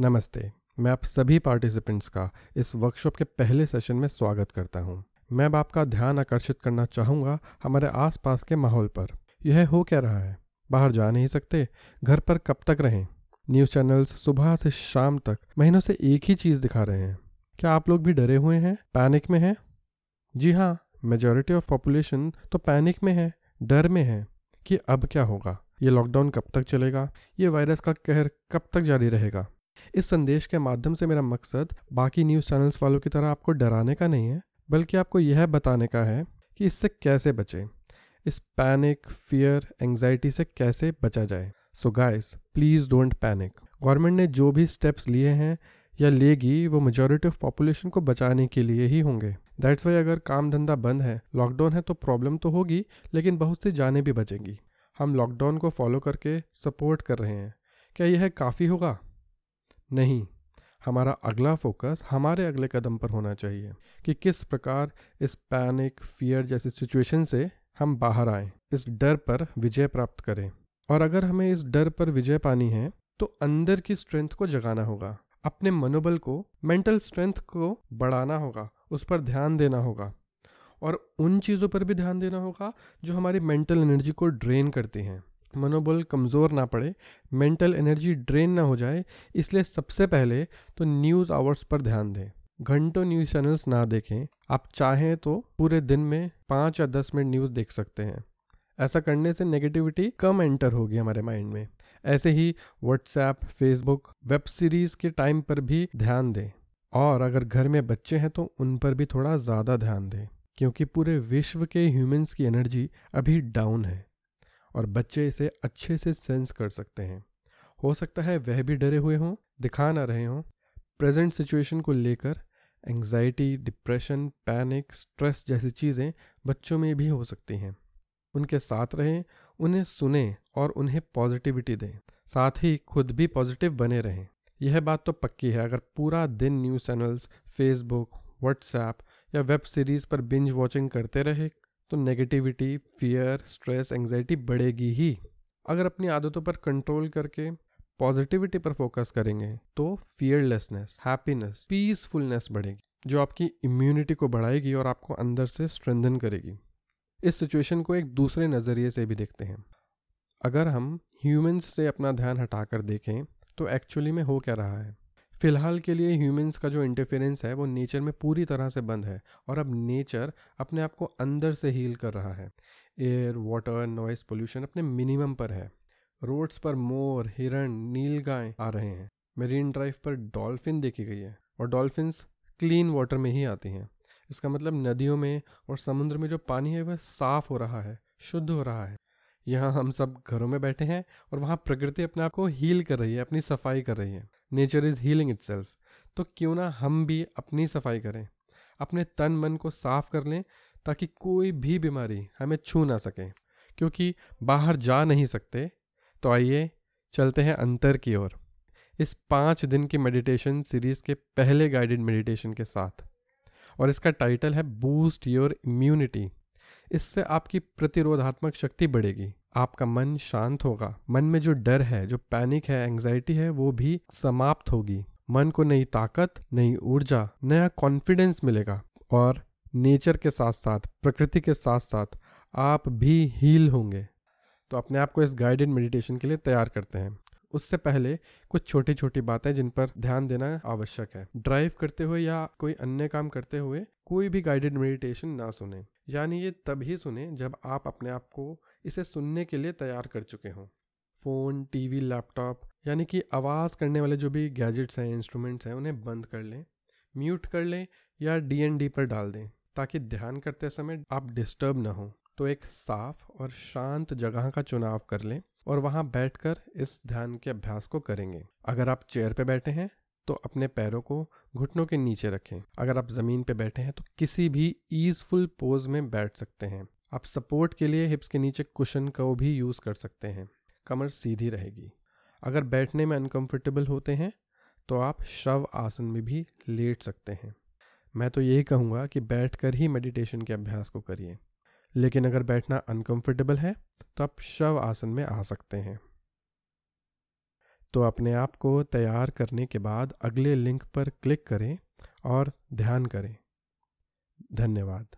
नमस्ते, मैं आप सभी पार्टिसिपेंट्स का इस वर्कशॉप के पहले सेशन में स्वागत करता हूँ। मैं अब आपका ध्यान आकर्षित करना चाहूँगा हमारे आसपास के माहौल पर। यह हो क्या रहा है? बाहर जा नहीं सकते? घर पर कब तक रहें? न्यूज़ चैनल्स सुबह से शाम तक महीनों से एक ही चीज़ दिखा रहे हैं। क्या आप लोग भी डरे हुए हैं? पैनिक में हैं? जी हाँ मेजॉरिटी ऑफ़ पॉपुलेशन तो पैनिक में है, डर में है कि अब क्या होगा? ये लॉकडाउन कब तक चलेगा? ये वायरस का कहर कब तक जारी रहेगा? इस संदेश के माध्यम से मेरा मकसद बाकी न्यूज़ चैनल्स वालों की तरह आपको डराने का नहीं है, बल्कि आपको यह बताने का है कि इससे कैसे बचें। इस पैनिक, फियर, एंग्जाइटी से कैसे बचा जाए। So guys please don't panic government ने जो भी स्टेप्स लिए हैं या लेगी, वो मेजोरिटी ऑफ़ पॉपुलेशन को बचाने के लिए ही होंगे। दैट्स वाई अगर काम धंधा बंद है लॉकडाउन है तो प्रॉब्लम तो होगी, लेकिन बहुत सी जानें भी बचेंगी। हम लॉकडाउन को फॉलो करके सपोर्ट कर रहे हैं। क्या यह काफ़ी होगा? नहीं, हमारा अगला फोकस हमारे अगले कदम पर होना चाहिए कि किस प्रकार इस पैनिक फियर जैसी सिचुएशन से हम बाहर आए, इस डर पर विजय प्राप्त करें। और अगर हमें इस डर पर विजय पानी है तो अंदर की स्ट्रेंथ को जगाना होगा, अपने मनोबल को मेंटल स्ट्रेंथ को बढ़ाना होगा, उस पर ध्यान देना होगा। और उन चीज़ों पर भी ध्यान देना होगा जो हमारी मेंटल एनर्जी को ड्रेन करती हैं। मनोबल कमज़ोर ना पड़े मेंटल एनर्जी ड्रेन ना हो जाए, इसलिए सबसे पहले तो न्यूज़ आवर्स पर ध्यान दें। घंटों न्यूज़ चैनल्स ना देखें। आप चाहें तो पूरे दिन में पाँच या दस मिनट न्यूज़ देख सकते हैं। ऐसा करने से नेगेटिविटी कम एंटर होगी हमारे माइंड में। ऐसे ही व्हाट्सएप फेसबुक वेब सीरीज़ के टाइम पर भी ध्यान दें। और अगर घर में बच्चे हैं तो उन पर भी थोड़ा ज़्यादा ध्यान दें, क्योंकि पूरे विश्व के ह्यूमंस की एनर्जी अभी डाउन है। और बच्चे इसे अच्छे से सेंस कर सकते हैं। हो सकता है वह भी डरे हुए हों, दिखा ना रहे हों। प्रेजेंट सिचुएशन को लेकर एंग्जाइटी डिप्रेशन पैनिक स्ट्रेस जैसी चीज़ें बच्चों में भी हो सकती हैं। उनके साथ रहें, उन्हें सुने और उन्हें पॉजिटिविटी दें। साथ ही खुद भी पॉजिटिव बने रहें। यह बात तो पक्की है, अगर पूरा दिन न्यूज़ चैनल्स फेसबुक व्हाट्सएप या वेब सीरीज़ पर बिंज वॉचिंग करते रहे तो नेगेटिविटी फियर स्ट्रेस एंग्जाइटी बढ़ेगी ही। अगर अपनी आदतों पर कंट्रोल करके पॉजिटिविटी पर फोकस करेंगे तो फियरलेसनेस हैप्पीनेस पीसफुलनेस बढ़ेगी, जो आपकी इम्यूनिटी को बढ़ाएगी और आपको अंदर से स्ट्रेंथन करेगी। इस सिचुएशन को एक दूसरे नज़रिए से भी देखते हैं। अगर हम ह्यूमंस से अपना ध्यान हटाकर देखें तो एक्चुअली में हो क्या रहा है? फ़िलहाल के लिए ह्यूमंस का जो इंटरफेरेंस है, वो नेचर में पूरी तरह से बंद है और अब नेचर अपने आप को अंदर से हील कर रहा है। एयर वाटर नॉइस पोल्यूशन अपने मिनिमम पर है। रोड्स पर मोर, हिरण नील गाय आ रहे हैं। मेरीन ड्राइव पर डॉल्फिन देखी गई है और डॉल्फिन्स क्लीन वाटर में ही आती हैं। इसका मतलब नदियों में और समुद्र में जो पानी है, वह साफ़ हो रहा है, शुद्ध हो रहा है। यहाँ हम सब घरों में बैठे हैं और वहाँ प्रकृति अपने आप को हील कर रही है, अपनी सफ़ाई कर रही है। नेचर इज़ हीलिंग इट तो क्यों ना हम भी अपनी सफ़ाई करें, अपने तन मन को साफ़ कर लें, ताकि कोई भी बीमारी हमें छू ना सके, क्योंकि बाहर जा नहीं सकते। तो आइए चलते हैं अंतर की ओर। इस पाँच दिन की मेडिटेशन सीरीज़ के पहले गाइडेड मेडिटेशन के साथ। और इसका टाइटल है बूस्ट योर इम्यूनिटी इससे आपकी प्रतिरोधात्मक शक्ति बढ़ेगी। आपका मन शांत होगा। मन में जो डर है, जो पैनिक है एंग्जाइटी है, वो भी समाप्त होगी। मन को नई ताकत, नई ऊर्जा, नया कॉन्फिडेंस मिलेगा। और नेचर के साथ साथ प्रकृति के साथ साथ आप भी हील होंगे। तो अपने आप को इस गाइडेड मेडिटेशन के लिए तैयार करते हैं। उससे पहले कुछ छोटी छोटी बातें जिन पर ध्यान देना आवश्यक है। ड्राइव करते हुए या कोई अन्य काम करते हुए कोई भी गाइडेड मेडिटेशन ना सुने। यानी ये तभी सुने जब आप अपने आप को इसे सुनने के लिए तैयार कर चुके हों। फ़ोन, टीवी, लैपटॉप, यानी कि आवाज़ करने वाले जो भी गैजेट्स हैं, इंस्ट्रूमेंट्स हैं, उन्हें बंद कर लें, म्यूट कर लें या डीएनडी पर डाल दें, ताकि ध्यान करते समय आप डिस्टर्ब ना हो। तो एक साफ़ और शांत जगह का चुनाव कर लें और वहाँ बैठकर इस ध्यान के अभ्यास को करेंगे। अगर आप चेयर पे बैठे हैं तो अपने पैरों को घुटनों के नीचे रखें। अगर आप ज़मीन पे बैठे हैं तो किसी भी ईजफुल पोज में बैठ सकते हैं। आप सपोर्ट के लिए हिप्स के नीचे कुशन को भी यूज़ कर सकते हैं। कमर सीधी रहेगी। अगर बैठने में अनकंफर्टेबल होते हैं तो आप शव आसन में भी लेट सकते हैं। मैं तो यही कहूँगा कि बैठकर ही मेडिटेशन के अभ्यास को करिए। लेकिन अगर बैठना अनकंफर्टेबल है तो आप शव आसन में आ सकते हैं। तो अपने आप को तैयार करने के बाद अगले लिंक पर क्लिक करें और ध्यान करें। धन्यवाद।